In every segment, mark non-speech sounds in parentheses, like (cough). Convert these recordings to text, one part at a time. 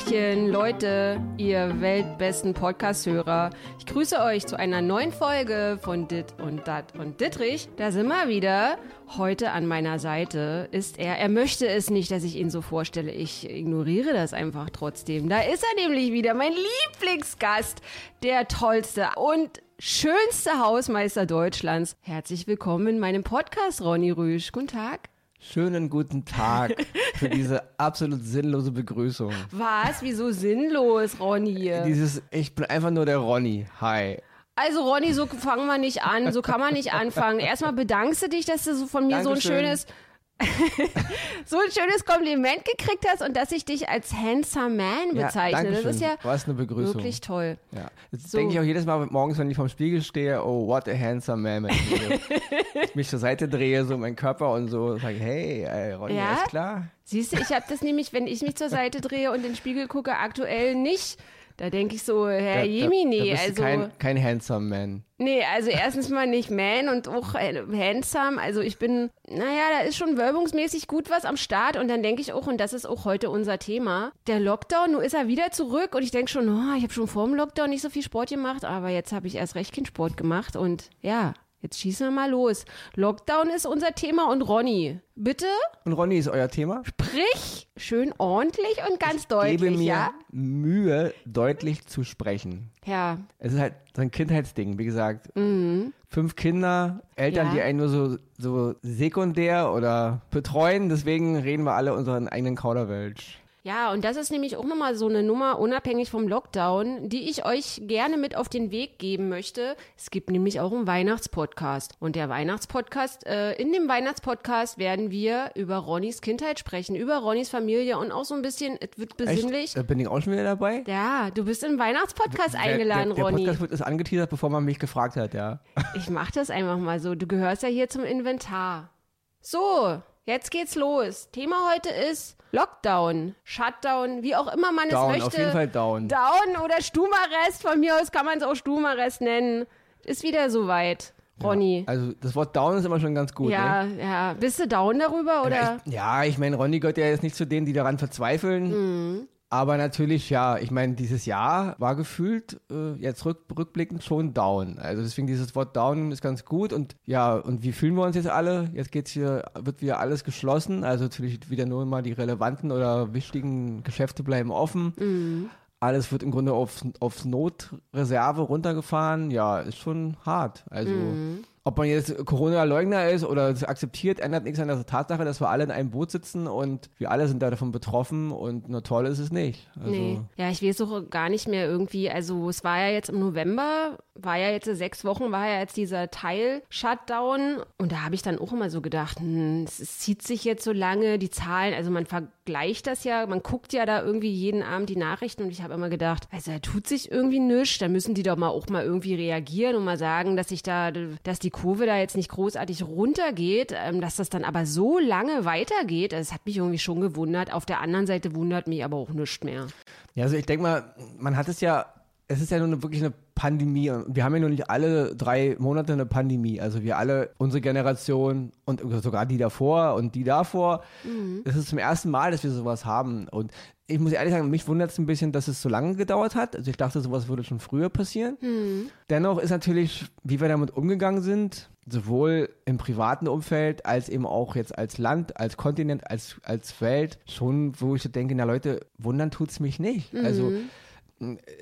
Tachchen, Leute, ihr weltbesten Podcast-Hörer. Ich grüße euch zu einer neuen Folge von Dit und Dat und Dittrich. Da sind wir wieder. Heute an meiner Seite ist er. Er möchte es nicht, dass ich ihn so vorstelle. Ich ignoriere das einfach trotzdem. Da ist er nämlich wieder, mein Lieblingsgast, der tollste und schönste Hausmeister Deutschlands. Herzlich willkommen in meinem Podcast, Ronny Rüsch. Guten Tag. Schönen guten Tag für diese absolut sinnlose Begrüßung. Was? Wieso sinnlos, Ronny? Dieses, ich bin einfach nur der Ronny. Hi. Also Ronny, so fangen wir nicht an, so kann man nicht anfangen. Erstmal bedankst du dich, dass du so von mir Dankeschön. so ein schönes (laughs) so ein schönes Kompliment gekriegt hast und dass ich dich als handsome man Ja, bezeichne. das Dankeschön. ist ja Was eine Begrüßung. wirklich toll. Ja. Jetzt So. denke ich auch jedes Mal morgens, wenn ich vorm Spiegel stehe, oh, what a handsome man. Wenn ich ich (laughs) mich zur Seite drehe, so meinen Körper und so, sage, hey, ey, Ronny, Ja? ist klar. Siehst du, ich habe das nämlich, wenn ich mich zur Seite drehe und in den Spiegel gucke, aktuell nicht. Da denke ich so, Herr Da- Jemini, da, da also kein, kein handsome man. Nee, also erstens mal nicht man und auch äh, handsome. Also ich bin, naja, da ist schon wölbungsmäßig gut was am Start. Und dann denke ich auch, und das ist auch heute unser Thema, der Lockdown, nun ist er wieder zurück. Und ich denke schon, oh, ich habe schon vor dem Lockdown nicht so viel Sport gemacht, aber jetzt habe ich erst recht keinen Sport gemacht. Und ja, jetzt schießen wir mal los. Lockdown ist unser Thema und Ronny, bitte Und Ronny ist euer Thema? sprich schön ordentlich und ganz deutlich, Gebe mir ja? Mühe, deutlich zu sprechen. Ja, Es ist halt so ein Kindheitsding, wie gesagt. Fünf Kinder, Eltern, Mhm. Ja. die einen nur so, so sekundär oder betreuen, deswegen reden wir alle unseren eigenen Kauderwelsch. Ja, und das ist nämlich auch nochmal so eine Nummer, unabhängig vom Lockdown, die ich euch gerne mit auf den Weg geben möchte. Es gibt nämlich auch einen Weihnachtspodcast. Und der Weihnachtspodcast, äh, in dem Weihnachtspodcast werden wir über Ronnys Kindheit sprechen, über Ronnys Familie und auch so ein bisschen, es wird besinnlich. Echt? Da bin ich auch schon wieder dabei. Ja, du bist im Weihnachtspodcast eingeladen, der, der, der Ronny. Podcast wird ist angeteasert, bevor man mich gefragt hat, ja. Ich mach das einfach mal so. Du gehörst ja hier zum Inventar. So, jetzt geht's los. Thema heute ist Lockdown, Shutdown, wie auch immer man es Down, möchte. auf jeden Fall down. Down oder Stumarrest. Von mir aus kann man es auch Stumarrest nennen. Ist wieder soweit, Ronny. Also das Wort down ist immer schon ganz gut. Ja, Ne? ja. Bist du down darüber oder? Ja, ich, ja, ich meine, Ronny gehört ja jetzt nicht zu denen, die daran verzweifeln. Mhm. Aber natürlich, ja, ich meine, dieses Jahr war gefühlt äh, jetzt rück, rückblickend schon down. Also deswegen dieses Wort down ist ganz gut. Und ja, und wie fühlen wir uns jetzt alle? Jetzt geht's hier, wird wieder alles geschlossen. Also natürlich wieder nur mal die relevanten oder wichtigen Geschäfte bleiben offen. Mhm. Alles wird im Grunde aufs, aufs Notreserve runtergefahren. Ja, ist schon hart. Also Mhm. Ob man jetzt Corona-Leugner ist oder es akzeptiert, ändert nichts an der Tatsache, dass wir alle in einem Boot sitzen und wir alle sind da davon betroffen und nur toll ist es nicht. Also, Nee. Ja, ich weiß auch gar nicht mehr irgendwie. Also es war ja jetzt im November, war ja jetzt sechs Wochen, war ja jetzt dieser Teil-Shutdown. Und da habe ich dann auch immer so gedacht, hm, es, es zieht sich jetzt so lange, die Zahlen, also man vergleicht das ja, man guckt ja da irgendwie jeden Abend die Nachrichten und ich habe immer gedacht, also da tut sich irgendwie nichts, da müssen die doch mal auch mal irgendwie reagieren und mal sagen, dass sich da, dass die Kurve da jetzt nicht großartig runtergeht, ähm, dass das dann aber so lange weitergeht, das hat mich irgendwie schon gewundert. Auf der anderen Seite wundert mich aber auch nichts mehr. ja, also ich denke mal, man hat es ja, es ist ja nun wirklich eine Pandemie und wir haben ja nun nicht alle drei Monate eine Pandemie. Also wir alle, unsere Generation und sogar die davor und die davor. Es ist zum ersten Mal, dass wir sowas haben. Und ich muss ehrlich sagen, mich wundert es ein bisschen, dass es so lange gedauert hat. Also ich dachte, sowas würde schon früher passieren. Dennoch ist natürlich, wie wir damit umgegangen sind, sowohl im privaten Umfeld als eben auch jetzt als Land, als Kontinent, als, als Welt, schon, wo ich so denke, na Leute, wundern tut's mich nicht. Also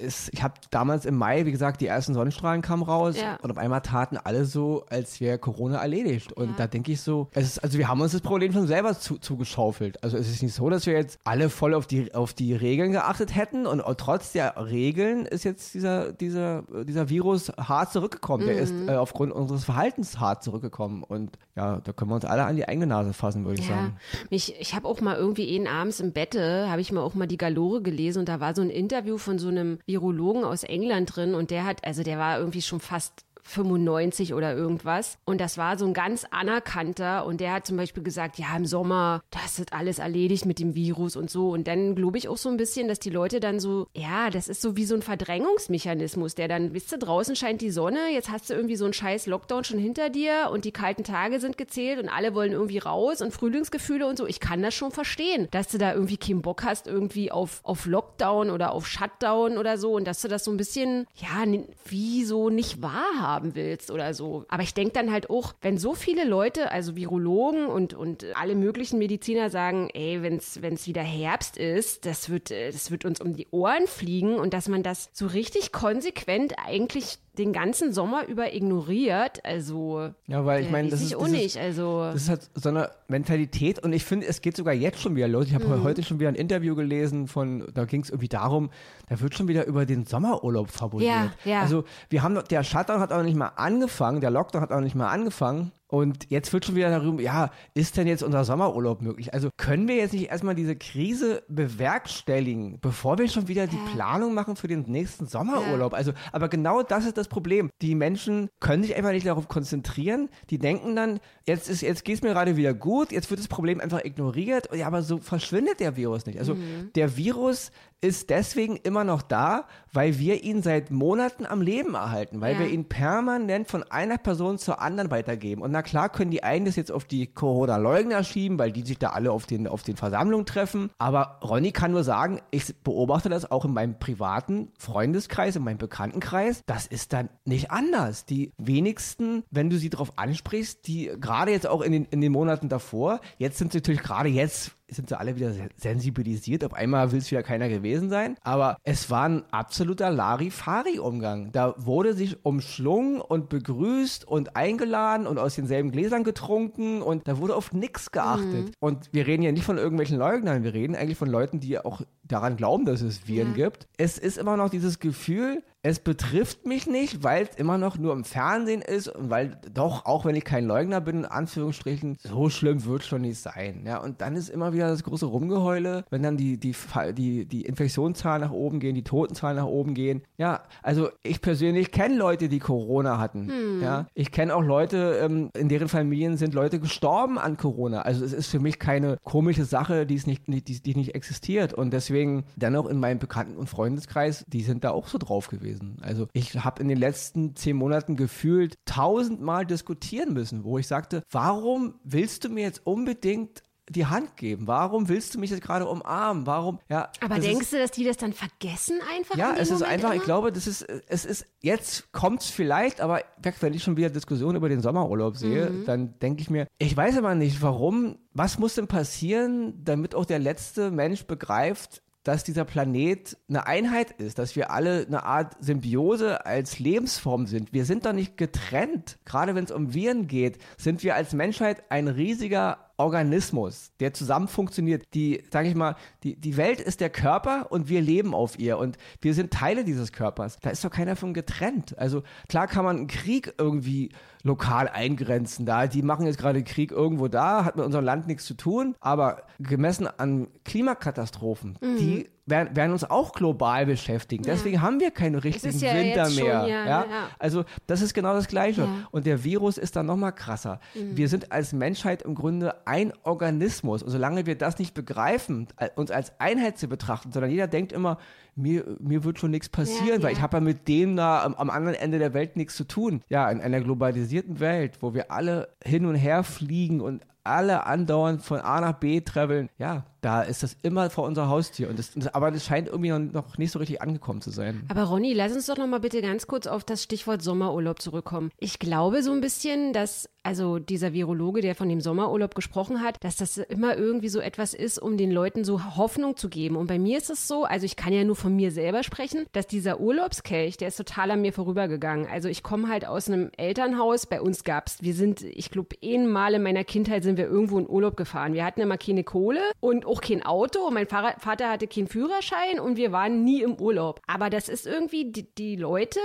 es, ich habe damals im Mai, wie gesagt, die ersten Sonnenstrahlen kamen raus Ja. und auf einmal taten alle so, als wäre Corona erledigt. Und da denke ich so, es ist, also wir haben uns das Problem schon selber zu, zugeschaufelt. Also es ist nicht so, dass wir jetzt alle voll auf die, auf die Regeln geachtet hätten und trotz der Regeln ist jetzt dieser, dieser, dieser Virus hart zurückgekommen. Der ist äh, aufgrund unseres Verhaltens hart zurückgekommen. Und ja, da können wir uns alle an die eigene Nase fassen, würde ich Ja, sagen. mich, ich habe auch mal irgendwie eben abends im Bette, habe ich mal auch mal die Galore gelesen und da war so ein Interview von so einem Virologen aus England drin und der hat, also der war irgendwie schon fast 95 oder irgendwas. Und das war so ein ganz anerkannter und der hat zum Beispiel gesagt, ja, im Sommer, das ist alles erledigt mit dem Virus und so. Und dann glaube ich auch so ein bisschen, dass die Leute dann so, ja, das ist so wie so ein Verdrängungsmechanismus, der dann, wisst ihr, draußen scheint die Sonne, jetzt hast du irgendwie so einen scheiß Lockdown schon hinter dir und die kalten Tage sind gezählt und alle wollen irgendwie raus und Frühlingsgefühle und so. Ich kann das schon verstehen, dass du da irgendwie keinen Bock hast, irgendwie auf, auf Lockdown oder auf Shutdown oder so und dass du das so ein bisschen, ja, wie so nicht wahrhaben haben willst oder so. Aber ich denke dann halt auch, wenn so viele Leute, also Virologen und, und alle möglichen Mediziner sagen, ey, wenn es wieder Herbst ist, das wird, äh, das wird uns um die Ohren fliegen und dass man das so richtig konsequent eigentlich den ganzen Sommer über ignoriert. Also ja, weil ich meine, das ist, das, ist, also das ist halt so eine Mentalität und ich finde, es geht sogar jetzt schon wieder los. Ich habe mhm. heute schon wieder ein Interview gelesen von, da ging es irgendwie darum, da wird schon wieder über den Sommerurlaub fabuliert. Ja, ja. Also wir haben, der Shutdown hat auch nicht mal angefangen, der Lockdown hat auch nicht mal angefangen und jetzt wird schon wieder darüber, ja, ist denn jetzt unser Sommerurlaub möglich? Also können wir jetzt nicht erstmal diese Krise bewerkstelligen, bevor wir schon wieder die Planung machen für den nächsten Sommerurlaub? Also, aber genau das ist das Problem. Die Menschen können sich einfach nicht darauf konzentrieren. Die denken dann, jetzt ist, jetzt geht's mir gerade wieder gut, jetzt wird das Problem einfach ignoriert. Ja, aber so verschwindet der Virus nicht. Also mhm. der Virus ist deswegen immer noch da, weil wir ihn seit Monaten am Leben erhalten, weil ja. wir ihn permanent von einer Person zur anderen weitergeben. Und na klar können die einen das jetzt auf die Corona-Leugner schieben, weil die sich da alle auf den, auf den Versammlungen treffen. Aber Ronny kann nur sagen, ich beobachte das auch in meinem privaten Freundeskreis, in meinem Bekanntenkreis. Das ist dann nicht anders. Die wenigsten, wenn du sie darauf ansprichst, die gerade jetzt auch in den, in den Monaten davor, jetzt sind sie natürlich gerade jetzt sind sie alle wieder sensibilisiert. Auf einmal will es wieder keiner gewesen sein. Aber es war ein absoluter Larifari-Umgang. Da wurde sich umschlungen und begrüßt und eingeladen und aus denselben Gläsern getrunken und da wurde auf nichts geachtet. Mhm. Und wir reden ja nicht von irgendwelchen Leugnern, wir reden eigentlich von Leuten, die auch daran glauben, dass es Viren ja. gibt. Es ist immer noch dieses Gefühl, es betrifft mich nicht, weil es immer noch nur im Fernsehen ist und weil doch, auch wenn ich kein Leugner bin, in Anführungsstrichen, so schlimm wird schon nicht sein. Ja, und dann ist immer wieder das große Rumgeheule, wenn dann die, die, die, die Infektionszahlen nach oben gehen, die Totenzahlen nach oben gehen. Ja, also ich persönlich kenne Leute, die Corona hatten. Hm. Ja, ich kenne auch Leute, ähm, in deren Familien sind Leute gestorben an Corona. Also es ist für mich keine komische Sache, die, es nicht, die, die nicht existiert. Und deswegen dennoch in meinem Bekannten- und Freundeskreis, die sind da auch so drauf gewesen. Also ich habe in den letzten zehn Monaten gefühlt tausendmal diskutieren müssen, wo ich sagte, warum willst du mir jetzt unbedingt die Hand geben? Warum willst du mich jetzt gerade umarmen? Warum? Ja. Aber denkst ist, du, dass die das dann vergessen einfach? Ja, es ist Moment einfach. Immer? Ich glaube, das ist, es ist jetzt kommt es vielleicht, aber wenn ich schon wieder Diskussionen über den Sommerurlaub sehe, mhm. dann denke ich mir, ich weiß aber nicht, warum. Was muss denn passieren, damit auch der letzte Mensch begreift, dass dieser Planet eine Einheit ist, dass wir alle eine Art Symbiose als Lebensform sind. Wir sind doch nicht getrennt. Gerade wenn es um Viren geht, sind wir als Menschheit ein riesiger Organismus, der zusammen funktioniert. Die, sage ich mal, die, die Welt ist der Körper und wir leben auf ihr und wir sind Teile dieses Körpers. Da ist doch keiner von getrennt. Also klar kann man einen Krieg irgendwie lokal eingrenzen. Da, die machen jetzt gerade Krieg irgendwo da, hat mit unserem Land nichts zu tun, aber gemessen an Klimakatastrophen, mhm. die werden, werden uns auch global beschäftigen. Ja. Deswegen haben wir keinen richtigen ja Winter mehr. Schon, ja, ja? Also das ist genau das Gleiche. Und der Virus ist dann noch mal krasser. Mhm. Wir sind als Menschheit im Grunde ein Organismus. Und solange wir das nicht begreifen, uns als Einheit zu betrachten, sondern jeder denkt immer, mir, mir wird schon nichts passieren, weil ich habe ja mit dem da am, am, anderen Ende der Welt nichts zu tun. Ja, in einer globalisierten Welt, wo wir alle hin und her fliegen und alle andauernd von A nach B traveln, ja, da ist das immer vor unserer Haustür. Und das, das, aber das scheint irgendwie noch nicht so richtig angekommen zu sein. Aber Ronny, lass uns doch noch mal bitte ganz kurz auf das Stichwort Sommerurlaub zurückkommen. Ich glaube so ein bisschen, dass also dieser Virologe, der von dem Sommerurlaub gesprochen hat, dass das immer irgendwie so etwas ist, um den Leuten so Hoffnung zu geben. Und bei mir ist es so, also ich kann ja nur von mir selber sprechen, dass dieser Urlaubskelch, der ist total an mir vorübergegangen. Also ich komme halt aus einem Elternhaus, bei uns gab's, wir sind, ich glaube, einmal in meiner Kindheit sind wir irgendwo in Urlaub gefahren. Wir hatten immer keine Kohle und auch kein Auto. Mein Vater hatte keinen Führerschein und wir waren nie im Urlaub. Aber das ist irgendwie die, die Leute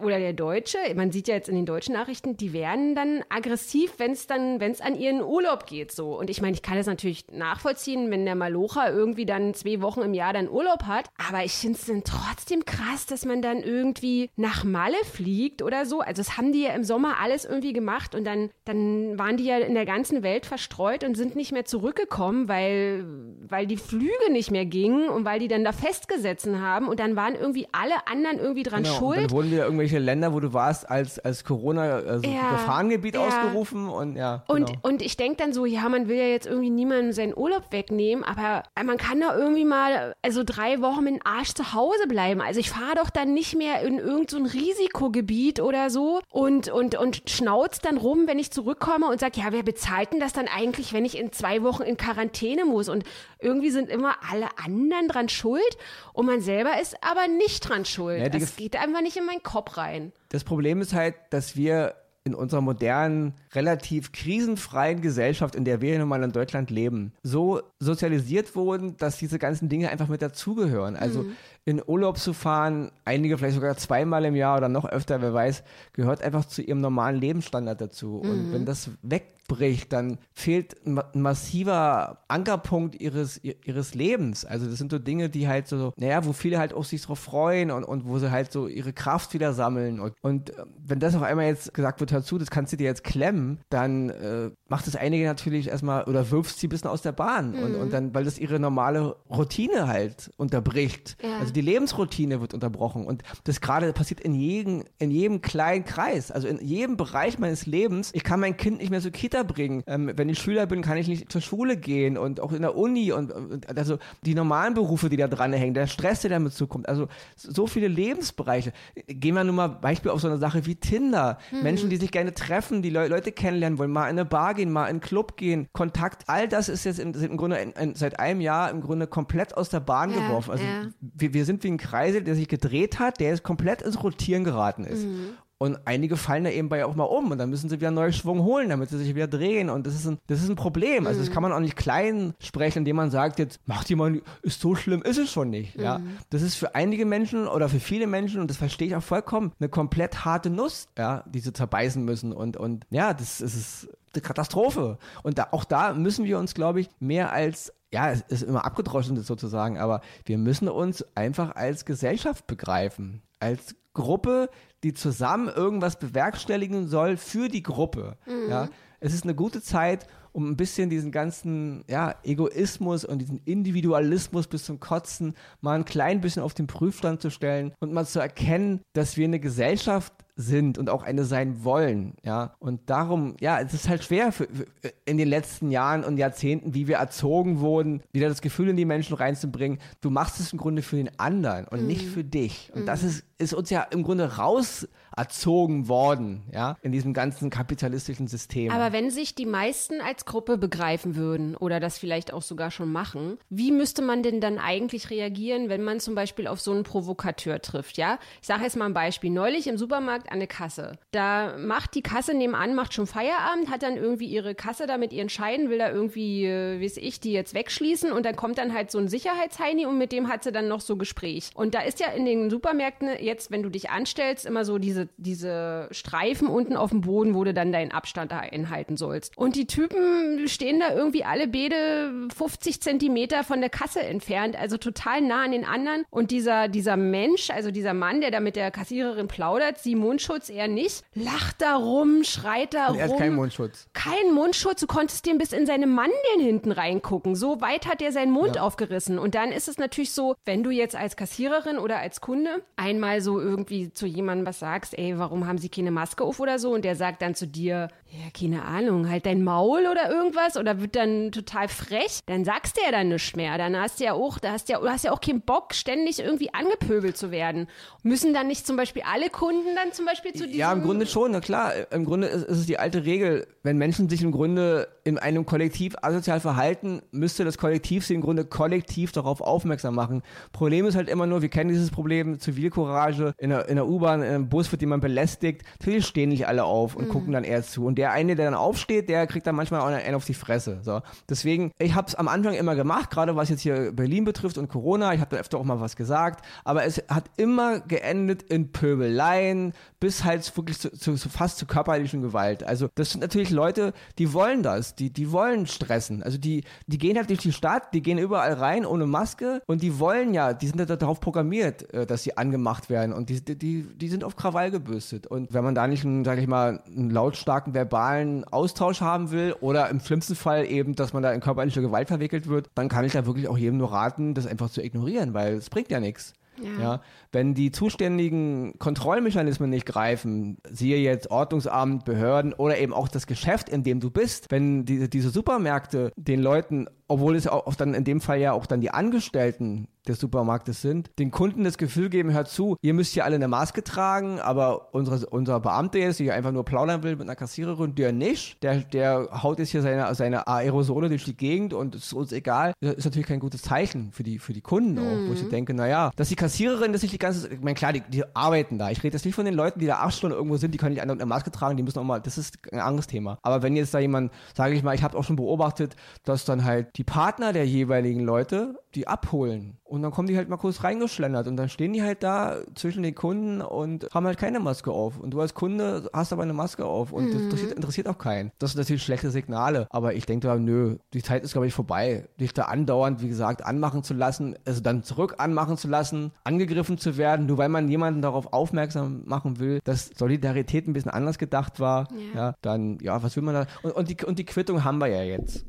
oder der Deutsche, man sieht ja jetzt in den deutschen Nachrichten, die werden dann aggressiv, wenn es dann, wenn es an ihren Urlaub geht so. Und ich meine, ich kann das natürlich nachvollziehen, wenn der Malocha irgendwie dann zwei Wochen im Jahr dann Urlaub hat. Aber ich finde es dann trotzdem krass, dass man dann irgendwie nach Malle fliegt oder so. Also das haben die ja im Sommer alles irgendwie gemacht und dann, dann waren die ja in der ganzen Welt verstreut und sind nicht mehr zurückgekommen, weil, weil die Flüge nicht mehr gingen und weil die dann da festgesetzt haben und dann waren irgendwie alle anderen irgendwie dran genau, schuld. dann wurden dir irgendwelche Länder, wo du warst, als, als Corona, also ja, Gefahrengebiet ja. Ausgerufen und ja. Genau. Und, und ich denke dann so, ja, man will ja jetzt irgendwie niemandem seinen Urlaub wegnehmen, aber man kann da irgendwie mal, also drei Wochen mit dem Arsch zu Hause bleiben. Also ich fahre doch dann nicht mehr in irgendein so Risikogebiet oder so und, und, und schnauzt dann rum, wenn ich zurückkomme und sage, ja, wer bezahlt denn das dann eigentlich, wenn ich in zwei Wochen in Quarantäne muss? Und irgendwie sind immer alle anderen dran schuld und man selber ist aber nicht dran schuld. Ja, das geht einfach nicht in meinen Kopf rein. Das Problem ist halt, dass wir in unserer modernen, relativ krisenfreien Gesellschaft, in der wir nun mal in Deutschland leben, so sozialisiert wurden, dass diese ganzen Dinge einfach mit dazugehören. Also mhm. in Urlaub zu fahren, einige vielleicht sogar zweimal im Jahr oder noch öfter, wer weiß, gehört einfach zu ihrem normalen Lebensstandard dazu. Mhm. Und wenn das weg bricht, dann fehlt ein massiver Ankerpunkt ihres, ihres Lebens. Also das sind so Dinge, die halt so, naja, wo viele halt auch sich drauf freuen und, und wo sie halt so ihre Kraft wieder sammeln. Und, und äh, wenn das auf einmal jetzt gesagt wird, hör zu, das kannst du dir jetzt klemmen, dann äh, macht es einige natürlich erstmal oder wirfst sie ein bisschen aus der Bahn. Mhm. Und, und dann, weil das ihre normale Routine halt unterbricht. Ja. Also die Lebensroutine wird unterbrochen. Und das gerade passiert in jedem, in jedem kleinen Kreis, also in jedem Bereich meines Lebens. Ich kann mein Kind nicht mehr so Kita Kita bringen. Ähm, wenn ich Schüler bin, kann ich nicht zur Schule gehen und auch in der Uni und, und also die normalen Berufe, die da dran hängen, der Stress, der damit zukommt. Also so viele Lebensbereiche. Gehen wir nur mal Beispiel auf so eine Sache wie Tinder. Mhm. Menschen, die sich gerne treffen, die Le Leute kennenlernen wollen, mal in eine Bar gehen, mal in einen Club gehen, Kontakt. All das ist jetzt im, im Grunde in, in, seit einem Jahr im Grunde komplett aus der Bahn ja, geworfen. Also ja. wir, wir sind wie ein Kreisel, der sich gedreht hat, der jetzt komplett ins Rotieren geraten ist. Mhm. Und einige fallen da eben bei auch mal um und dann müssen sie wieder neuen Schwung holen, damit sie sich wieder drehen. Und das ist ein, das ist ein Problem. Also das mhm. kann man auch nicht klein sprechen, indem man sagt, jetzt macht jemand, ist so schlimm, ist es schon nicht. Mhm. Ja, das ist für einige Menschen oder für viele Menschen, und das verstehe ich auch vollkommen, eine komplett harte Nuss, ja, die sie zerbeißen müssen. Und, und ja, das, das ist eine Katastrophe. Und da, auch da müssen wir uns, glaube ich, mehr als ja, es ist immer abgedroschen sozusagen, aber wir müssen uns einfach als Gesellschaft begreifen. Als Gruppe, die zusammen irgendwas bewerkstelligen soll für die Gruppe. Mhm. Ja, es ist eine gute Zeit, um ein bisschen diesen ganzen ja, Egoismus und diesen Individualismus bis zum Kotzen mal ein klein bisschen auf den Prüfstand zu stellen und mal zu erkennen, dass wir eine Gesellschaft sind und auch eine sein wollen, ja. Und darum, ja, es ist halt schwer für, für, in den letzten Jahren und Jahrzehnten, wie wir erzogen wurden, wieder das Gefühl in die Menschen reinzubringen, du machst es im Grunde für den anderen und mhm. nicht für dich. Und mhm. das ist, ist uns ja im Grunde raus erzogen worden, ja, in diesem ganzen kapitalistischen System. Aber wenn sich die meisten als Gruppe begreifen würden oder das vielleicht auch sogar schon machen, wie müsste man denn dann eigentlich reagieren, wenn man zum Beispiel auf so einen Provokateur trifft, ja? Ich sage jetzt mal ein Beispiel. Neulich im Supermarkt an der Kasse. Da macht die Kasse nebenan, macht schon Feierabend, hat dann irgendwie ihre Kasse da mit ihren Scheinen, will da irgendwie, äh, weiß ich, die jetzt wegschließen und dann kommt dann halt so ein Sicherheitsheini und mit dem hat sie dann noch so Gespräch. Und da ist ja in den Supermärkten jetzt, wenn du dich anstellst, immer so diese diese, Streifen unten auf dem Boden, wo du dann deinen Abstand da einhalten sollst. Und die Typen stehen da irgendwie alle Bede 50 Zentimeter von der Kasse entfernt, also total nah an den anderen. Und dieser, dieser Mensch, also dieser Mann, der da mit der Kassiererin plaudert, sie Mundschutz, er nicht, lacht da rum, schreit da rum. Er hat keinen Mundschutz. Kein Mundschutz, du konntest dem bis in seine Mandeln hinten reingucken. So weit hat er seinen Mund ja. aufgerissen. Und dann ist es natürlich so, wenn du jetzt als Kassiererin oder als Kunde einmal so irgendwie zu jemandem was sagst, ey, warum haben Sie keine Maske auf oder so? Und der sagt dann zu dir, ja, keine Ahnung, halt dein Maul oder irgendwas oder wird dann total frech, dann sagst du ja dann nichts mehr. Dann hast du ja auch, da hast du ja, du hast ja auch keinen Bock, ständig irgendwie angepöbelt zu werden. Müssen dann nicht zum Beispiel alle Kunden dann zum Beispiel zu diesem... Ja, im Grunde schon, na klar. Im Grunde ist, ist es die alte Regel, wenn Menschen sich im Grunde in einem Kollektiv asozial verhalten, müsste das Kollektiv sie im Grunde kollektiv darauf aufmerksam machen. Problem ist halt immer nur, wir kennen dieses Problem, Zivilcourage, in der, in der U-Bahn, im Bus wird den man belästigt, natürlich stehen nicht alle auf und mhm. gucken dann eher zu. Und der eine, der dann aufsteht, der kriegt dann manchmal auch einen auf die Fresse. So. Deswegen, ich habe es am Anfang immer gemacht, gerade was jetzt hier Berlin betrifft und Corona. Ich habe da öfter auch mal was gesagt. Aber es hat immer geendet in Pöbeleien, bis halt wirklich zu, zu, zu fast zu körperlichen Gewalt. Also das sind natürlich Leute, die wollen das, die, die wollen stressen. Also die, die gehen halt durch die Stadt, die gehen überall rein ohne Maske und die wollen ja, die sind ja darauf programmiert, äh, dass sie angemacht werden und die, die, die sind auf Krawall gebürstet. Und wenn man da nicht einen, sag ich mal, einen lautstarken verbalen Austausch haben will oder im schlimmsten Fall eben, dass man da in körperliche Gewalt verwickelt wird, dann kann ich da wirklich auch jedem nur raten, das einfach zu ignorieren, weil es bringt ja nichts. Ja. ja. Wenn die zuständigen Kontrollmechanismen nicht greifen, siehe jetzt Ordnungsamt, Behörden oder eben auch das Geschäft, in dem du bist, wenn die, diese Supermärkte den Leuten, obwohl es auch dann in dem Fall ja auch dann die Angestellten des Supermarktes sind, den Kunden das Gefühl geben, hört zu, ihr müsst hier alle eine Maske tragen, aber unsere, unser Beamter jetzt, der einfach nur plaudern will mit einer Kassiererin, der nicht, der, der haut jetzt hier seine, seine Aerosole durch die Gegend und es ist uns egal, das ist natürlich kein gutes Zeichen für die, für die Kunden auch, mhm. wo ich mhm. denke, naja, dass die Kassiererin, dass sich die ganze, ich meine, klar, die, die arbeiten da, ich rede jetzt nicht von den Leuten, die da acht Stunden irgendwo sind, die können nicht eine Maske tragen, die müssen auch mal, das ist ein anderes Thema. Aber wenn jetzt da jemand, sage ich mal, ich habe auch schon beobachtet, dass dann halt die Partner der jeweiligen Leute die abholen. Und dann kommen die halt mal kurz reingeschlendert und dann stehen die halt da zwischen den Kunden und haben halt keine Maske auf. Und du als Kunde hast aber eine Maske auf und mhm. das interessiert, interessiert, auch keinen. Das sind natürlich schlechte Signale, aber ich denke da, nö, die Zeit ist, glaube ich, vorbei. Dich da andauernd, wie gesagt, anmachen zu lassen, also dann zurück anmachen zu lassen, angegriffen zu werden, nur weil man jemanden darauf aufmerksam machen will, dass Solidarität ein bisschen anders gedacht war, ja, ja dann, ja, was will man da? Und, und, die, und die Quittung haben wir ja jetzt.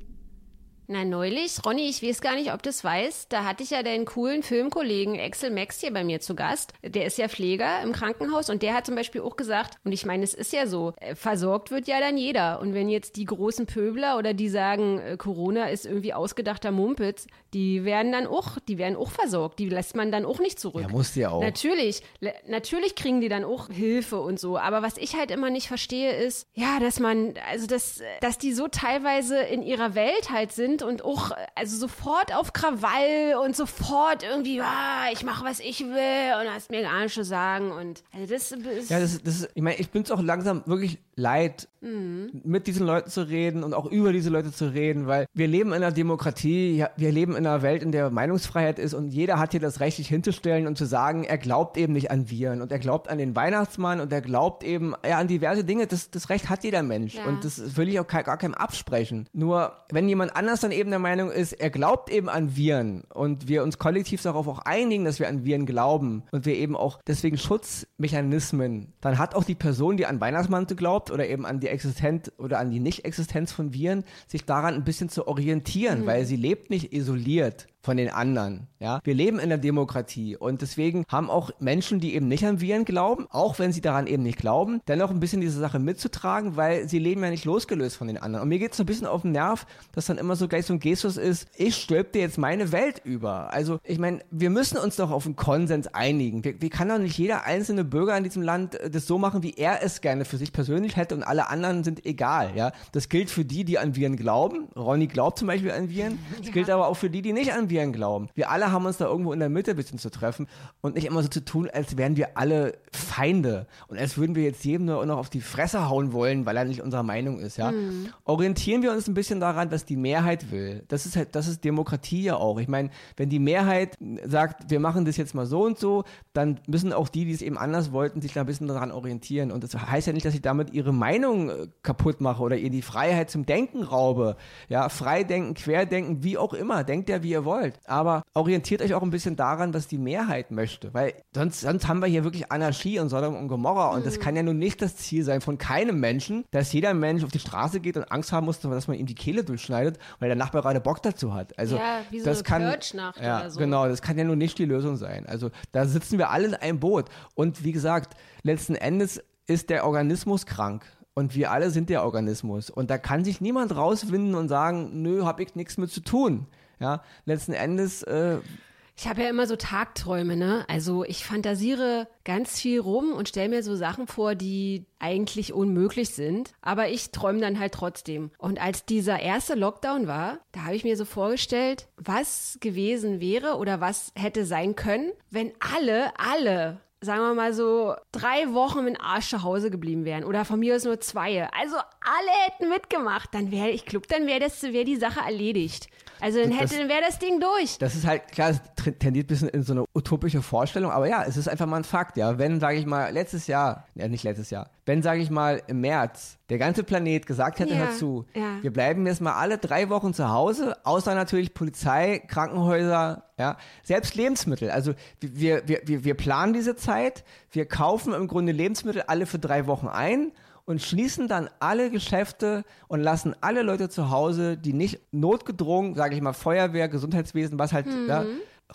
Na, neulich, Ronny, ich weiß gar nicht, ob du es weißt, da hatte ich ja deinen coolen Filmkollegen Axel Max hier bei mir zu Gast. Der ist ja Pfleger im Krankenhaus und der hat zum Beispiel auch gesagt, und ich meine, es ist ja so, äh, versorgt wird ja dann jeder. Und wenn jetzt die großen Pöbler oder die sagen, äh, Corona ist irgendwie ausgedachter Mumpitz, die werden dann auch, die werden auch versorgt. Die lässt man dann auch nicht zurück. Ja, muss ja auch. Natürlich, natürlich kriegen die dann auch Hilfe und so. Aber was ich halt immer nicht verstehe, ist, ja, dass man, also dass, dass die so teilweise in ihrer Welt halt sind, sind und auch also sofort auf Krawall und sofort irgendwie, ah, ich mache was ich will und hast mir gar nicht zu sagen und also das ist ja das, das ich meine ich bin es auch langsam wirklich leid mhm. mit diesen Leuten zu reden und auch über diese Leute zu reden, weil wir leben in einer Demokratie, wir leben in einer Welt, in der Meinungsfreiheit ist und jeder hat hier das Recht, sich hinzustellen und zu sagen, er glaubt eben nicht an Viren und er glaubt an den Weihnachtsmann und er glaubt eben ja, an diverse Dinge. Das, das Recht hat jeder Mensch ja. und das will ich auch gar keinem absprechen. Nur wenn jemand anders dann eben der Meinung ist, er glaubt eben an Viren und wir uns kollektiv darauf auch einigen, dass wir an Viren glauben und wir eben auch deswegen Schutzmechanismen, dann hat auch die Person, die an Weihnachtsmann glaubt oder eben an die Existenz oder an die Nicht-Existenz von Viren, sich daran ein bisschen zu orientieren, mhm. weil sie lebt nicht isoliert von den anderen. Ja, wir leben in der Demokratie und deswegen haben auch Menschen, die eben nicht an Viren glauben, auch wenn sie daran eben nicht glauben, dennoch ein bisschen diese Sache mitzutragen, weil sie leben ja nicht losgelöst von den anderen. Und mir geht es so ein bisschen auf den Nerv, dass dann immer so gleich so ein Gestus ist, ich stülp dir jetzt meine Welt über. Also ich meine, wir müssen uns doch auf einen Konsens einigen. Wie, wie kann doch nicht jeder einzelne Bürger in diesem Land äh, das so machen, wie er es gerne für sich persönlich hätte und alle anderen sind egal. Ja, das gilt für die, die an Viren glauben. Ronny glaubt zum Beispiel an Viren. Das gilt aber auch für die, die nicht an Viren Viren glauben. Wir alle haben uns da irgendwo in der Mitte ein bisschen zu treffen und nicht immer so zu tun, als wären wir alle Feinde und als würden wir jetzt jedem nur noch auf die Fresse hauen wollen, weil er nicht unserer Meinung ist, ja. Mhm. Orientieren wir uns ein bisschen daran, was die Mehrheit will. Das ist halt, das ist Demokratie ja auch. Ich meine, wenn die Mehrheit sagt, wir machen das jetzt mal so und so, dann müssen auch die, die es eben anders wollten, sich da ein bisschen daran orientieren. Und das heißt ja nicht, dass ich damit ihre Meinung äh, kaputt mache oder ihr die Freiheit zum Denken raube. Ja, Freidenken, Querdenken, wie auch immer. Denkt ja, wie ihr wollt wollt. Aber orientiert euch auch ein bisschen daran, was die Mehrheit möchte. Weil sonst, sonst haben wir hier wirklich Anarchie und Sodom und Gomorra. Und mhm. das kann ja nun nicht das Ziel sein von keinem Menschen, dass jeder Mensch auf die Straße geht und Angst haben muss, dass man ihm die Kehle durchschneidet, weil der Nachbar gerade Bock dazu hat. Also, ja, wie so das eine kann, ja, oder so. Genau, das kann ja nun nicht die Lösung sein. Also da sitzen wir alle in einem Boot. Und wie gesagt, letzten Endes ist der Organismus krank. Und wir alle sind der Organismus. Und da kann sich niemand rauswinden und sagen, nö, hab ich nichts mit zu tun. Ja, letzten Endes. Äh, ich habe ja immer so Tagträume, ne? Also ich fantasiere ganz viel rum und stelle mir so Sachen vor, die eigentlich unmöglich sind. Aber ich träume dann halt trotzdem. Und als dieser erste Lockdown war, da habe ich mir so vorgestellt, was gewesen wäre oder was hätte sein können, wenn alle, alle sagen wir mal so, drei Wochen mit Arsch zu Hause geblieben wären oder von mir aus nur zwei, also alle hätten mitgemacht, dann wäre, ich glaube, dann wäre das, wäre die Sache erledigt. Also dann hätte, dann wäre das Ding durch. Das ist halt, klar, es tendiert ein bisschen in so eine utopische Vorstellung, aber ja, es ist einfach mal ein Fakt, ja. Wenn, sage ich mal, letztes Jahr, ja nicht letztes Jahr, wenn, sage ich mal, im März der ganze Planet gesagt hätte, Ja, hör zu, ja. wir bleiben jetzt mal alle drei Wochen zu Hause, außer natürlich Polizei, Krankenhäuser, ja, selbst Lebensmittel. Also wir, wir, wir, wir planen diese Zeit, wir kaufen im Grunde Lebensmittel alle für drei Wochen ein und schließen dann alle Geschäfte und lassen alle Leute zu Hause, die nicht notgedrungen, sage ich mal, Feuerwehr, Gesundheitswesen, was halt ja,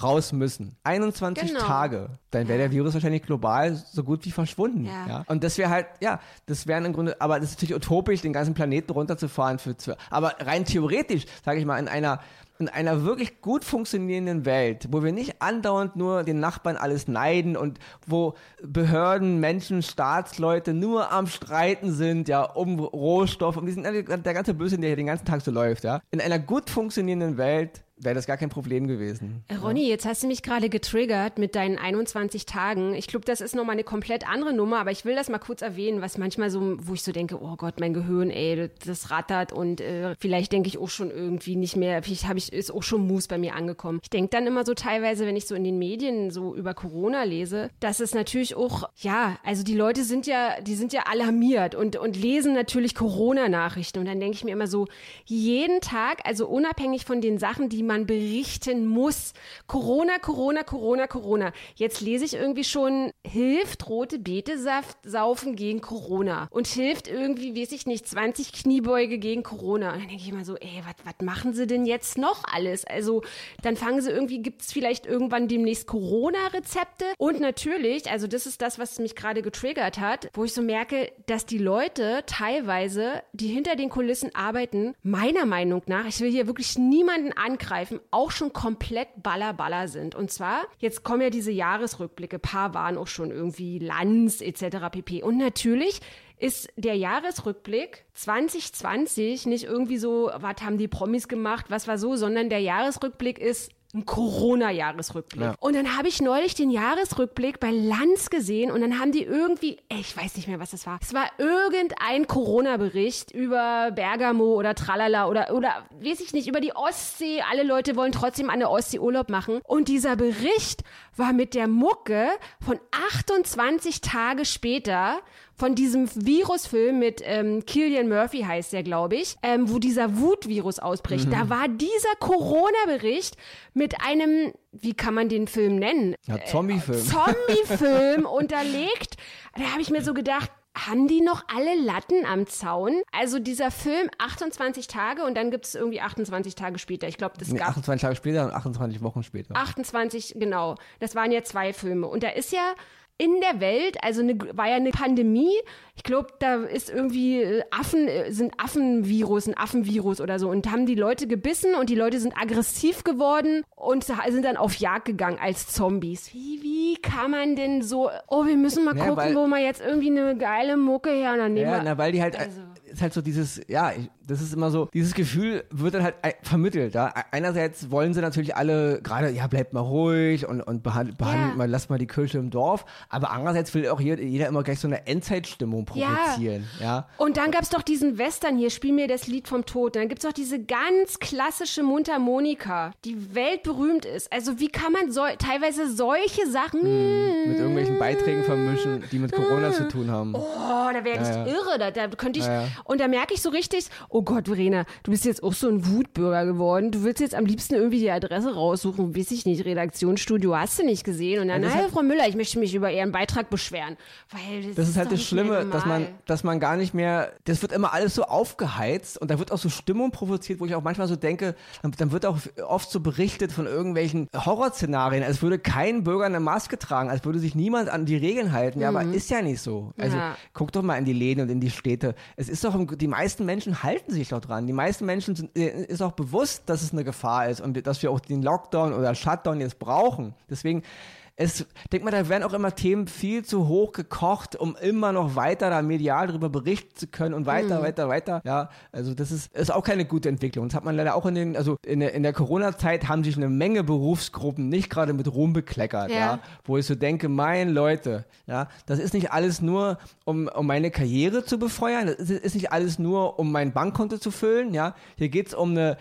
raus müssen. 21 Mhm. Genau. Tage. Dann wäre der Virus wahrscheinlich global so gut wie verschwunden. Ja. Ja. Und das wäre halt, ja, das wären im Grunde, aber das ist natürlich utopisch, den ganzen Planeten runterzufahren für, für aber rein theoretisch, sage ich mal, in einer in einer wirklich gut funktionierenden Welt, wo wir nicht andauernd nur den Nachbarn alles neiden und wo Behörden, Menschen, Staatsleute nur am Streiten sind, ja, um Rohstoffe, um diesen, der ganze Blödsinn, der hier den ganzen Tag so läuft, ja. In einer gut funktionierenden Welt wäre das gar kein Problem gewesen. Äh, Ronny, jetzt hast du mich gerade getriggert mit deinen 21 Tagen. Ich glaube, das ist nochmal eine komplett andere Nummer, aber ich will das mal kurz erwähnen, was manchmal so, wo ich so denke, oh Gott, mein Gehirn, ey, das, rattert und äh, vielleicht denke ich auch schon irgendwie nicht mehr, vielleicht habe ich, ist auch schon Mus bei mir angekommen. Ich denke dann immer so teilweise, wenn ich so in den Medien so über Corona lese, dass es natürlich auch, ja, also die Leute sind ja, die sind ja alarmiert und, und lesen natürlich Corona-Nachrichten und dann denke ich mir immer so, jeden Tag, also unabhängig von den Sachen, die man berichten muss. Corona, Corona, Corona, Corona. Jetzt lese ich irgendwie schon, hilft rote Betesaft saufen gegen Corona. Und hilft irgendwie, weiß ich nicht, 20 Kniebeuge gegen Corona. Und dann denke ich immer so, ey, was machen sie denn jetzt noch alles? Also, dann fangen sie irgendwie, gibt es vielleicht irgendwann demnächst Corona-Rezepte? Und natürlich, also das ist das, was mich gerade getriggert hat, wo ich so merke, dass die Leute teilweise, die hinter den Kulissen arbeiten, meiner Meinung nach, ich will hier wirklich niemanden angreifen, auch schon komplett ballerballer sind. Und zwar, jetzt kommen ja diese Jahresrückblicke, paar waren auch schon irgendwie Lanz etc. pp. Und natürlich ist der Jahresrückblick 2020 nicht irgendwie so, was haben die Promis gemacht, was war so, sondern der Jahresrückblick ist ein Corona-Jahresrückblick. Ja. Und dann habe ich neulich den Jahresrückblick bei Lanz gesehen und dann haben die irgendwie, ey, ich weiß nicht mehr, was das war. Es war irgendein Corona-Bericht über Bergamo oder Tralala oder, oder, weiß ich nicht, über die Ostsee. Alle Leute wollen trotzdem an der Ostsee Urlaub machen. Und dieser Bericht war mit der Mucke von 28 Tage später von diesem Virusfilm mit ähm, Killian Murphy heißt der, glaube ich, ähm, wo dieser Wutvirus ausbricht. Da war dieser Corona-Bericht mit einem, wie kann man den Film nennen? Ja, Zombie-Film. Zombie-Film (laughs) unterlegt. Da habe ich mir so gedacht, haben die noch alle Latten am Zaun? Also dieser Film 28 Tage und dann gibt es irgendwie 28 Tage später. Ich glaube, das Nee, gab 28 Tage später und 28 Wochen später. 28, genau. Das waren ja zwei Filme. Und da ist ja in der Welt, also eine, war ja eine Pandemie. Ich glaube, da ist irgendwie äh, Affen, äh, sind Affenvirus, ein Affenvirus oder so. Und haben die Leute gebissen und die Leute sind aggressiv geworden und sind dann auf Jagd gegangen als Zombies. Wie, wie kann man denn so, oh, wir müssen mal Ja, gucken, weil- wo wir jetzt irgendwie eine geile Mucke her und dann nehmen Ja, wir. na, weil die halt, Also- ist halt so dieses, ja, ich, das ist immer so, dieses Gefühl wird dann halt vermittelt. Ja? Einerseits wollen sie natürlich alle gerade, ja, bleibt mal ruhig und, und behandelt, behandelt Ja. mal, lasst mal die Kirche im Dorf. Aber andererseits will auch jeder, jeder immer gleich so eine Endzeitstimmung Ja. provozieren. Ja. Und dann gab's doch diesen Western hier, Spiel mir das Lied vom Tod. Dann gibt's doch diese ganz klassische Mundharmonika, die weltberühmt ist. Also wie kann man so, teilweise solche Sachen, Mit irgendwelchen Beiträgen vermischen, die mit Corona zu tun haben. oh, da werde ich Ja, ja. irre. Da, da könnte ich, Ja, ja. Und da merke ich so richtig, oh Gott, Verena, du bist jetzt auch so ein Wutbürger geworden. Du willst jetzt am liebsten irgendwie die Adresse raussuchen, weiß ich nicht, Redaktionsstudio hast du nicht gesehen. Und dann, Ja, hat- Frau Müller, ich möchte mich über Ihren Beitrag beschweren. Weil das, Das ist halt doch das Schlimme, dass man, dass man gar nicht mehr, das wird immer alles so aufgeheizt und da wird auch so Stimmung provoziert, wo ich auch manchmal so denke, dann, dann wird auch oft so berichtet von irgendwelchen Horrorszenarien, als würde kein Bürger eine Maske tragen, als würde sich niemand an die Regeln halten. Ja, aber ist ja nicht so. Also Ja. guck doch mal in die Läden und in die Städte. Es ist doch, im- die meisten Menschen halten sich doch dran. Die meisten Menschen sind, äh, ist auch bewusst, dass es eine Gefahr ist und dass wir auch den Lockdown oder Shutdown jetzt brauchen. Deswegen, es, denk mal, da werden auch immer Themen viel zu hoch gekocht, um immer noch weiter da medial darüber berichten zu können und weiter, mhm. weiter, weiter. Ja, also das ist, ist auch keine gute Entwicklung. Das hat man leider auch in den, also in der, in der Corona-Zeit haben sich eine Menge Berufsgruppen nicht gerade mit Ruhm bekleckert, ja. ja. wo ich so denke, mein Leute, ja, das ist nicht alles nur, um, um meine Karriere zu befeuern, das ist, ist nicht alles nur, um mein Bankkonto zu füllen, ja. Hier geht es um eine,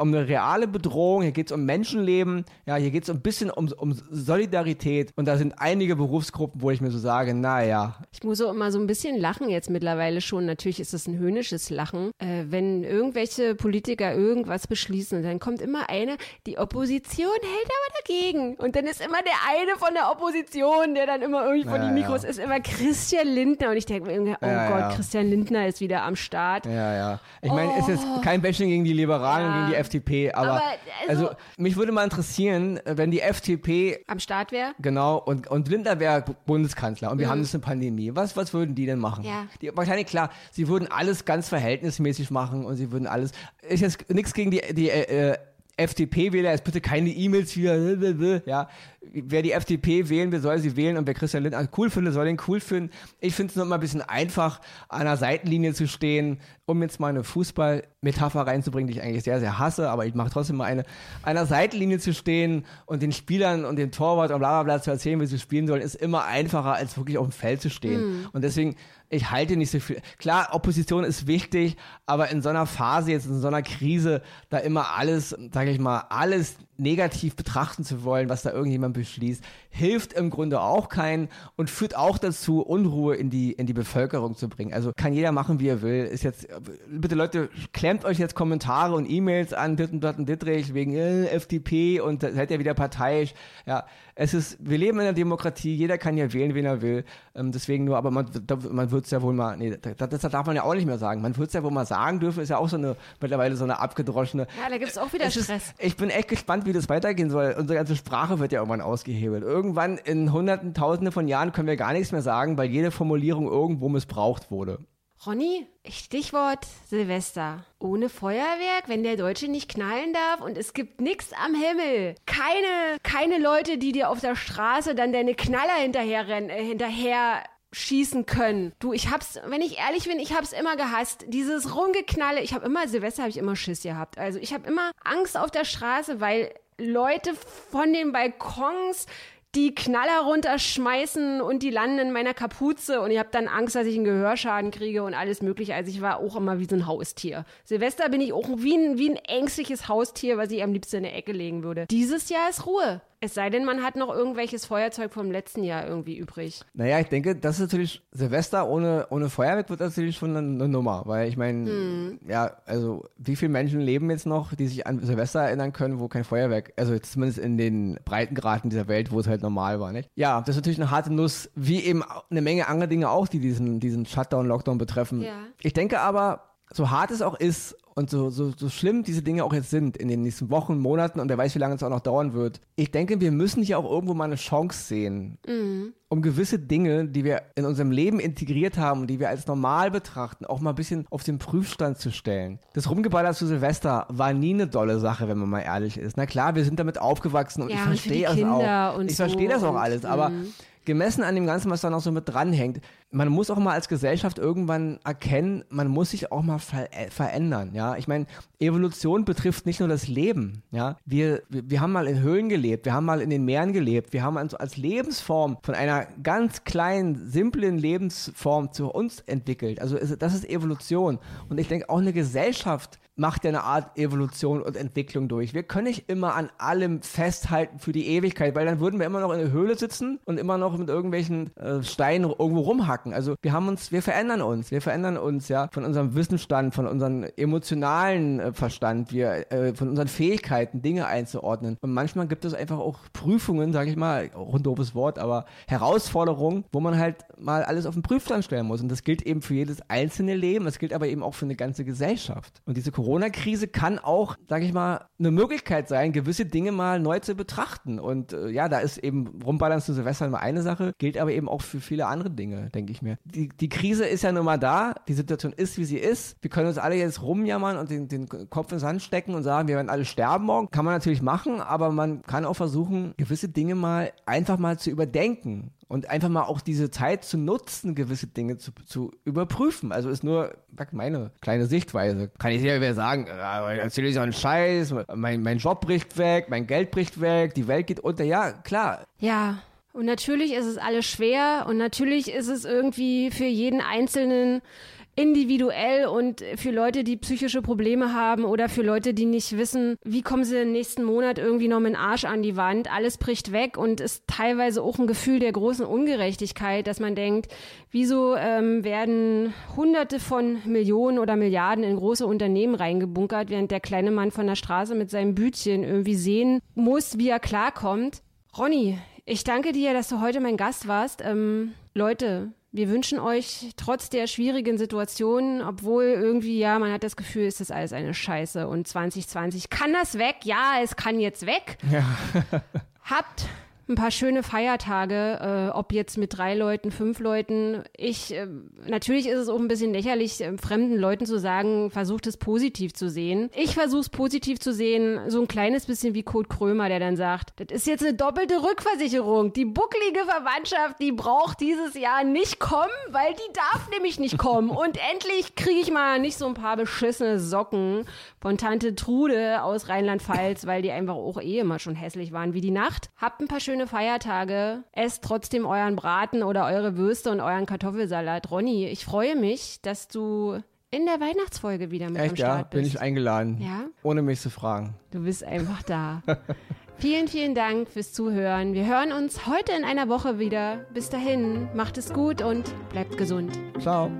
um eine reale Bedrohung, hier geht es um Menschenleben, ja, hier geht es ein bisschen um, um Solidarität und da sind einige Berufsgruppen, wo ich mir so sage, naja. Ich muss auch immer so ein bisschen lachen jetzt mittlerweile schon. Natürlich ist es ein höhnisches Lachen. Äh, wenn irgendwelche Politiker irgendwas beschließen, dann kommt immer eine, die Opposition hält aber dagegen. Und dann ist immer der eine von der Opposition, der dann immer irgendwie ja, vor die Mikros ja. ist, immer Christian Lindner. Und ich denke mir irgendwie, oh ja, Gott, Christian Lindner ist wieder am Start. Ja, ja. Ich meine, es ist oh. kein Bashing gegen die Liberalen und gegen die FDP, aber, aber also, also, mich würde mal interessieren, wenn die FDP am Start wäre. Genau, und, und Lindner wäre Bundeskanzler und wir mhm. haben jetzt eine Pandemie. Was, was würden die denn machen? Ja. Die, wahrscheinlich klar, sie würden alles ganz verhältnismäßig machen und sie würden alles. Ist jetzt nichts gegen die, die äh, äh FDP-Wähler, jetzt bitte keine E-Mails wieder, (laughs) ja, wer die FDP wählen will, soll sie wählen und wer Christian Lindner cool findet, soll den cool finden. Ich finde es nur immer ein bisschen einfach, an der Seitenlinie zu stehen, um jetzt mal eine Fußball-Metapher reinzubringen, die ich eigentlich sehr, sehr hasse, aber ich mache trotzdem mal eine, an der Seitenlinie zu stehen und den Spielern und dem Torwart und bla bla bla zu erzählen, wie sie spielen sollen, ist immer einfacher, als wirklich auf dem Feld zu stehen. Mhm. Und deswegen, ich halte nicht so viel. Klar, Opposition ist wichtig, aber in so einer Phase, jetzt in so einer Krise, da immer alles, sage ich mal, alles negativ betrachten zu wollen, was da irgendjemand beschließt, hilft im Grunde auch keinen und führt auch dazu, Unruhe in die, in die Bevölkerung zu bringen. Also kann jeder machen, wie er will. Ist jetzt, bitte Leute, klemmt euch jetzt Kommentare und E-Mails an Ditten, Ditten, Dittrich wegen äh, FDP und seid ihr wieder parteiisch. Ja, es ist, wir leben in einer Demokratie, jeder kann ja wählen, wen er will. Ähm, deswegen nur, aber man, man wird es ja wohl mal, nee, das, das, darf man ja auch nicht mehr sagen. Man wird es ja wohl mal sagen dürfen, ist ja auch so eine, mittlerweile so eine abgedroschene. Ja, da gibt es auch wieder Stress. Ist, ich bin echt gespannt, wie das weitergehen soll. Unsere ganze Sprache wird ja irgendwann ausgehebelt. Irgendwann in hunderten, tausenden von Jahren können wir gar nichts mehr sagen, weil jede Formulierung irgendwo missbraucht wurde. Ronny, Stichwort Silvester. Ohne Feuerwerk, wenn der Deutsche nicht knallen darf und es gibt nichts am Himmel. Keine, keine Leute, die dir auf der Straße dann deine Knaller hinterher äh, hinterher schießen können. Du, ich hab's, wenn ich ehrlich bin, ich hab's immer gehasst. Dieses Rumgeknalle, ich hab immer, Silvester habe ich immer Schiss gehabt. Also ich habe immer Angst auf der Straße, weil Leute von den Balkons die Knaller runterschmeißen und die landen in meiner Kapuze und ich habe dann Angst, dass ich einen Gehörschaden kriege und alles mögliche. Also ich war auch immer wie so ein Haustier. Silvester bin ich auch wie ein, wie ein ängstliches Haustier, was ich am liebsten in der Ecke legen würde. Dieses Jahr ist Ruhe. Es sei denn, man hat noch irgendwelches Feuerzeug vom letzten Jahr irgendwie übrig. Naja, ich denke, das ist natürlich, Silvester ohne, ohne Feuerwerk wird natürlich schon eine, eine Nummer, weil ich meine, hm. ja, also wie viele Menschen leben jetzt noch, die sich an Silvester erinnern können, wo kein Feuerwerk, also zumindest in den Breitengraden dieser Welt, wo es halt normal war, nicht? Ja, das ist natürlich eine harte Nuss, wie eben eine Menge andere Dinge auch, die diesen, diesen Shutdown, Lockdown betreffen. Ja. Ich denke aber, so hart es auch ist und so, so, so schlimm diese Dinge auch jetzt sind in den nächsten Wochen, Monaten und wer weiß, wie lange es auch noch dauern wird, ich denke, wir müssen hier auch irgendwo mal eine Chance sehen, mhm. um gewisse Dinge, die wir in unserem Leben integriert haben und die wir als normal betrachten, auch mal ein bisschen auf den Prüfstand zu stellen. Das Rumgeballer zu Silvester war nie eine dolle Sache, wenn man mal ehrlich ist. Na klar, wir sind damit aufgewachsen und ja, ich verstehe das auch. Ich so verstehe das auch alles, aber mhm gemessen an dem Ganzen, was da noch so mit dranhängt, man muss auch mal als Gesellschaft irgendwann erkennen, man muss sich auch mal ver äh, verändern, ja. Ich meine, Evolution betrifft nicht nur das Leben, ja. Wir, wir, haben mal in Höhlen gelebt, wir haben mal in den Meeren gelebt, wir haben also als Lebensform von einer ganz kleinen, simplen Lebensform zu uns entwickelt. Also das ist Evolution. Und ich denke, auch eine Gesellschaft macht ja eine Art Evolution und Entwicklung durch. Wir können nicht immer an allem festhalten für die Ewigkeit, weil dann würden wir immer noch in der Höhle sitzen und immer noch mit irgendwelchen äh, Steinen irgendwo rumhacken. Also wir haben uns, wir verändern uns, wir verändern uns ja von unserem Wissensstand, von unserem emotionalen äh, Verstand, wir, äh, von unseren Fähigkeiten, Dinge einzuordnen. Und manchmal gibt es einfach auch Prüfungen, sage ich mal, auch ein doofes Wort, aber Herausforderungen, wo man halt mal alles auf den Prüfstand stellen muss. Und das gilt eben für jedes einzelne Leben, das gilt aber eben auch für eine ganze Gesellschaft. Und diese Corona Corona-Krise kann auch, sage ich mal, eine Möglichkeit sein, gewisse Dinge mal neu zu betrachten. Und äh, ja, da ist eben Rumballern zu Silvester immer eine Sache, gilt aber eben auch für viele andere Dinge, denke ich. mir. Die, die Krise ist ja nun mal da, die Situation ist, wie sie ist. Wir können uns alle jetzt rumjammern und den, den Kopf ins Sand stecken und sagen, wir werden alle sterben morgen. Kann man natürlich machen, aber man kann auch versuchen, gewisse Dinge mal einfach mal zu überdenken und einfach mal auch diese Zeit zu nutzen, gewisse Dinge zu, zu überprüfen. Also ist nur meine kleine Sichtweise. Kann ich wieder sagen, äh, erzähle ich so einen Scheiß, mein, mein Job bricht weg, mein Geld bricht weg, die Welt geht unter. Ja, klar. Ja, und natürlich ist es alles schwer und natürlich ist es irgendwie für jeden Einzelnen individuell und für Leute, die psychische Probleme haben oder für Leute, die nicht wissen, wie kommen sie den nächsten Monat irgendwie noch mit dem Arsch an die Wand. Alles bricht weg und ist teilweise auch ein Gefühl der großen Ungerechtigkeit, dass man denkt, wieso ähm, werden Hunderte von Millionen oder Milliarden in große Unternehmen reingebunkert, während der kleine Mann von der Straße mit seinem Bütchen irgendwie sehen muss, wie er klarkommt. Ronny, ich danke dir, dass du heute mein Gast warst. Ähm, Leute, wir wünschen euch trotz der schwierigen Situation, obwohl irgendwie, ja, man hat das Gefühl, ist das alles eine Scheiße und 2020 kann das weg? Ja, es kann jetzt weg. Ja. (laughs) Habt ein paar schöne Feiertage, äh, ob jetzt mit drei Leuten, fünf Leuten. Ich, äh, natürlich ist es auch ein bisschen lächerlich, äh, fremden Leuten zu sagen, versucht es positiv zu sehen. Ich versuche es positiv zu sehen, so ein kleines bisschen wie Kurt Krömer, der dann sagt, das ist jetzt eine doppelte Rückversicherung. Die bucklige Verwandtschaft, die braucht dieses Jahr nicht kommen, weil die darf nämlich nicht kommen. (laughs) Und endlich kriege ich mal nicht so ein paar beschissene Socken von Tante Trude aus Rheinland-Pfalz, weil die einfach auch eh immer schon hässlich waren wie die Nacht. Habt ein paar schöne Feiertage. Esst trotzdem euren Braten oder eure Würste und euren Kartoffelsalat. Ronny, ich freue mich, dass du in der Weihnachtsfolge wieder mit Echt, am Start ja? bist. bin ich eingeladen. Ja? Ohne mich zu fragen. Du bist einfach da. (laughs) vielen, vielen Dank fürs Zuhören. Wir hören uns heute in einer Woche wieder. Bis dahin, macht es gut und bleibt gesund. Ciao.